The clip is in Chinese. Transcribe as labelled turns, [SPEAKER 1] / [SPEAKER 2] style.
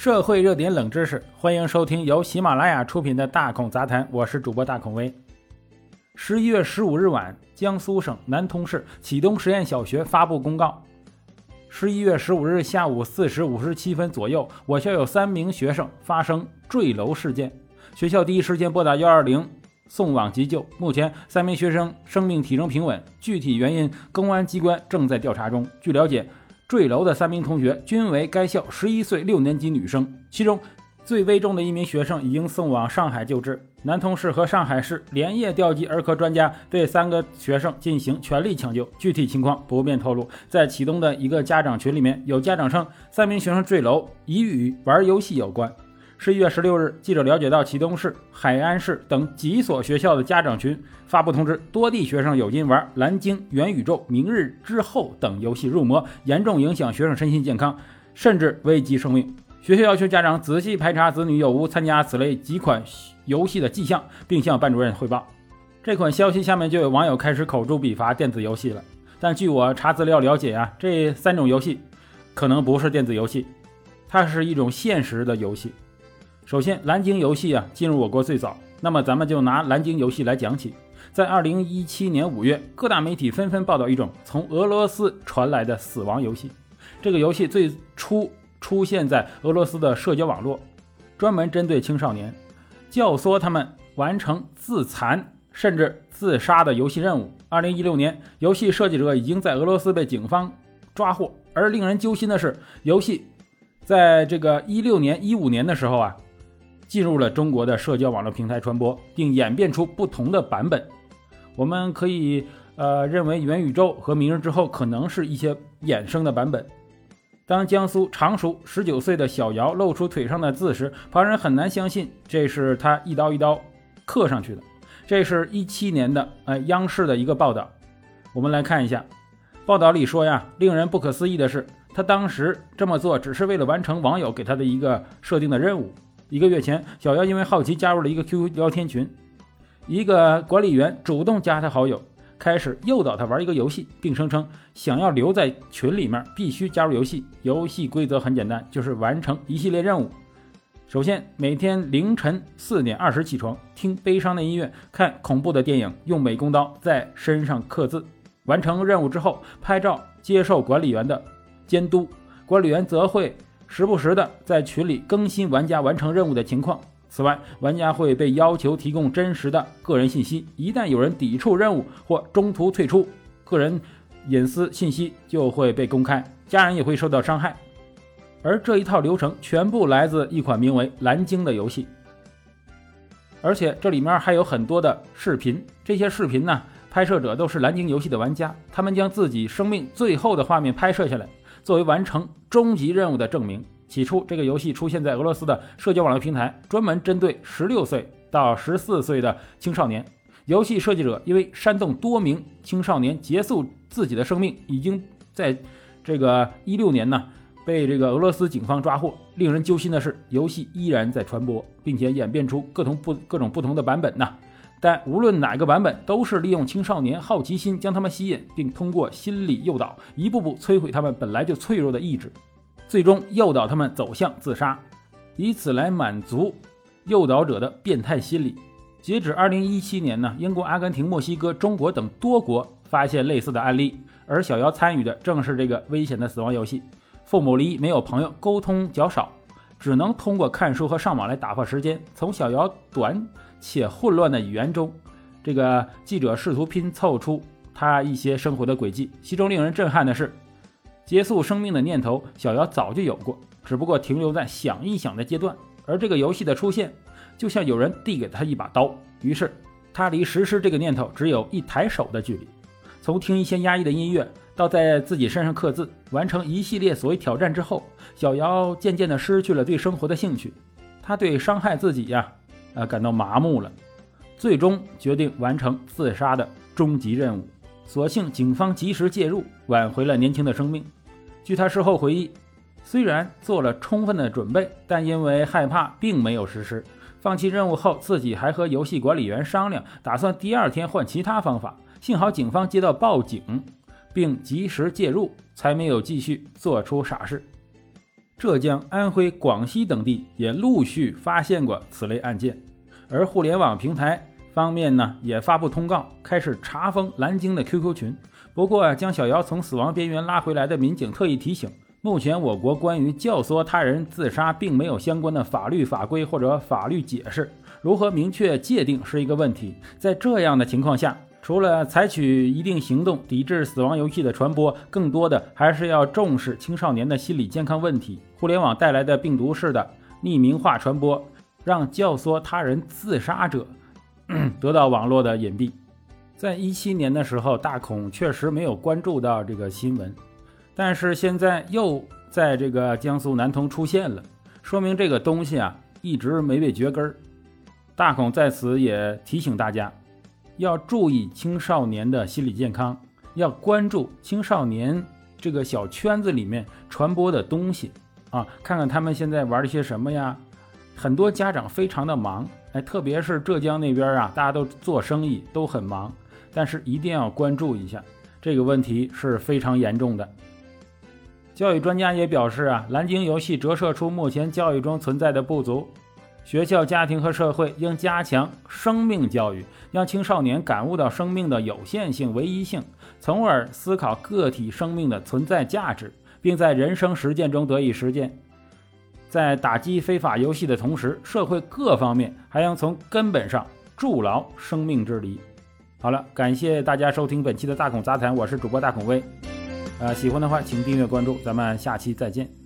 [SPEAKER 1] 社会热点冷知识，欢迎收听由喜马拉雅出品的《大孔杂谈》，我是主播大孔威。十一月十五日晚，江苏省南通市启东实验小学发布公告：十一月十五日下午四时五十七分左右，我校有三名学生发生坠楼事件，学校第一时间拨打幺二零送往急救。目前，三名学生生命体征平稳，具体原因公安机关正在调查中。据了解。坠楼的三名同学均为该校十一岁六年级女生，其中最危重的一名学生已经送往上海救治。南通市和上海市连夜调集儿科专家，对三个学生进行全力抢救，具体情况不便透露。在启东的一个家长群里面，有家长称三名学生坠楼已与玩游戏有关。十一月十六日，记者了解到，启东市、海安市等几所学校的家长群发布通知，多地学生有因玩蓝鲸、元宇宙、明日之后等游戏入魔，严重影响学生身心健康，甚至危及生命。学校要求家长仔细排查子女有无参加此类几款游戏的迹象，并向班主任汇报。这款消息下面就有网友开始口诛笔伐电子游戏了。但据我查资料了解啊，这三种游戏可能不是电子游戏，它是一种现实的游戏。首先，蓝鲸游戏啊进入我国最早，那么咱们就拿蓝鲸游戏来讲起。在二零一七年五月，各大媒体纷纷报道一种从俄罗斯传来的死亡游戏。这个游戏最初出现在俄罗斯的社交网络，专门针对青少年，教唆他们完成自残甚至自杀的游戏任务。二零一六年，游戏设计者已经在俄罗斯被警方抓获。而令人揪心的是，游戏在这个一六年、一五年的时候啊。进入了中国的社交网络平台传播，并演变出不同的版本。我们可以呃认为元宇宙和明日之后可能是一些衍生的版本。当江苏常熟十九岁的小姚露出腿上的字时，旁人很难相信这是他一刀一刀刻上去的。这是一七年的呃央视的一个报道，我们来看一下。报道里说呀，令人不可思议的是，他当时这么做只是为了完成网友给他的一个设定的任务。一个月前，小姚因为好奇加入了一个 QQ 聊天群，一个管理员主动加他好友，开始诱导他玩一个游戏，并声称想要留在群里面必须加入游戏。游戏规则很简单，就是完成一系列任务。首先，每天凌晨四点二十起床，听悲伤的音乐，看恐怖的电影，用美工刀在身上刻字。完成任务之后，拍照接受管理员的监督，管理员则会。时不时的在群里更新玩家完成任务的情况。此外，玩家会被要求提供真实的个人信息，一旦有人抵触任务或中途退出，个人隐私信息就会被公开，家人也会受到伤害。而这一套流程全部来自一款名为《蓝鲸》的游戏，而且这里面还有很多的视频。这些视频呢，拍摄者都是《蓝鲸》游戏的玩家，他们将自己生命最后的画面拍摄下来。作为完成终极任务的证明。起初，这个游戏出现在俄罗斯的社交网络平台，专门针对十六岁到十四岁的青少年。游戏设计者因为煽动多名青少年结束自己的生命，已经在这个一六年呢被这个俄罗斯警方抓获。令人揪心的是，游戏依然在传播，并且演变出各同不各种不同的版本呢。但无论哪个版本，都是利用青少年好奇心将他们吸引，并通过心理诱导，一步步摧毁他们本来就脆弱的意志，最终诱导他们走向自杀，以此来满足诱导者的变态心理。截止二零一七年呢，英国、阿根廷、墨西哥、中国等多国发现类似的案例，而小姚参与的正是这个危险的死亡游戏。父母离异，没有朋友，沟通较少，只能通过看书和上网来打发时间。从小姚短。且混乱的语言中，这个记者试图拼凑出他一些生活的轨迹。其中令人震撼的是，结束生命的念头，小姚早就有过，只不过停留在想一想的阶段。而这个游戏的出现，就像有人递给他一把刀，于是他离实施这个念头只有一抬手的距离。从听一些压抑的音乐，到在自己身上刻字，完成一系列所谓挑战之后，小姚渐渐地失去了对生活的兴趣。他对伤害自己呀。呃，感到麻木了，最终决定完成自杀的终极任务。所幸警方及时介入，挽回了年轻的生命。据他事后回忆，虽然做了充分的准备，但因为害怕，并没有实施。放弃任务后，自己还和游戏管理员商量，打算第二天换其他方法。幸好警方接到报警，并及时介入，才没有继续做出傻事。浙江、安徽、广西等地也陆续发现过此类案件，而互联网平台方面呢，也发布通告，开始查封蓝鲸的 QQ 群。不过，将小姚从死亡边缘拉回来的民警特意提醒，目前我国关于教唆他人自杀并没有相关的法律法规或者法律解释，如何明确界定是一个问题。在这样的情况下，除了采取一定行动抵制死亡游戏的传播，更多的还是要重视青少年的心理健康问题。互联网带来的病毒式的匿名化传播，让教唆他人自杀者 得到网络的隐蔽。在一七年的时候，大孔确实没有关注到这个新闻，但是现在又在这个江苏南通出现了，说明这个东西啊一直没被绝根儿。大孔在此也提醒大家，要注意青少年的心理健康，要关注青少年这个小圈子里面传播的东西啊，看看他们现在玩了些什么呀。很多家长非常的忙，哎，特别是浙江那边啊，大家都做生意都很忙。但是一定要关注一下这个问题是非常严重的。教育专家也表示啊，蓝鲸游戏折射出目前教育中存在的不足，学校、家庭和社会应加强生命教育，让青少年感悟到生命的有限性、唯一性，从而思考个体生命的存在价值，并在人生实践中得以实践。在打击非法游戏的同时，社会各方面还应从根本上筑牢生命之篱。好了，感谢大家收听本期的大孔杂谈，我是主播大孔威。呃，喜欢的话请订阅关注，咱们下期再见。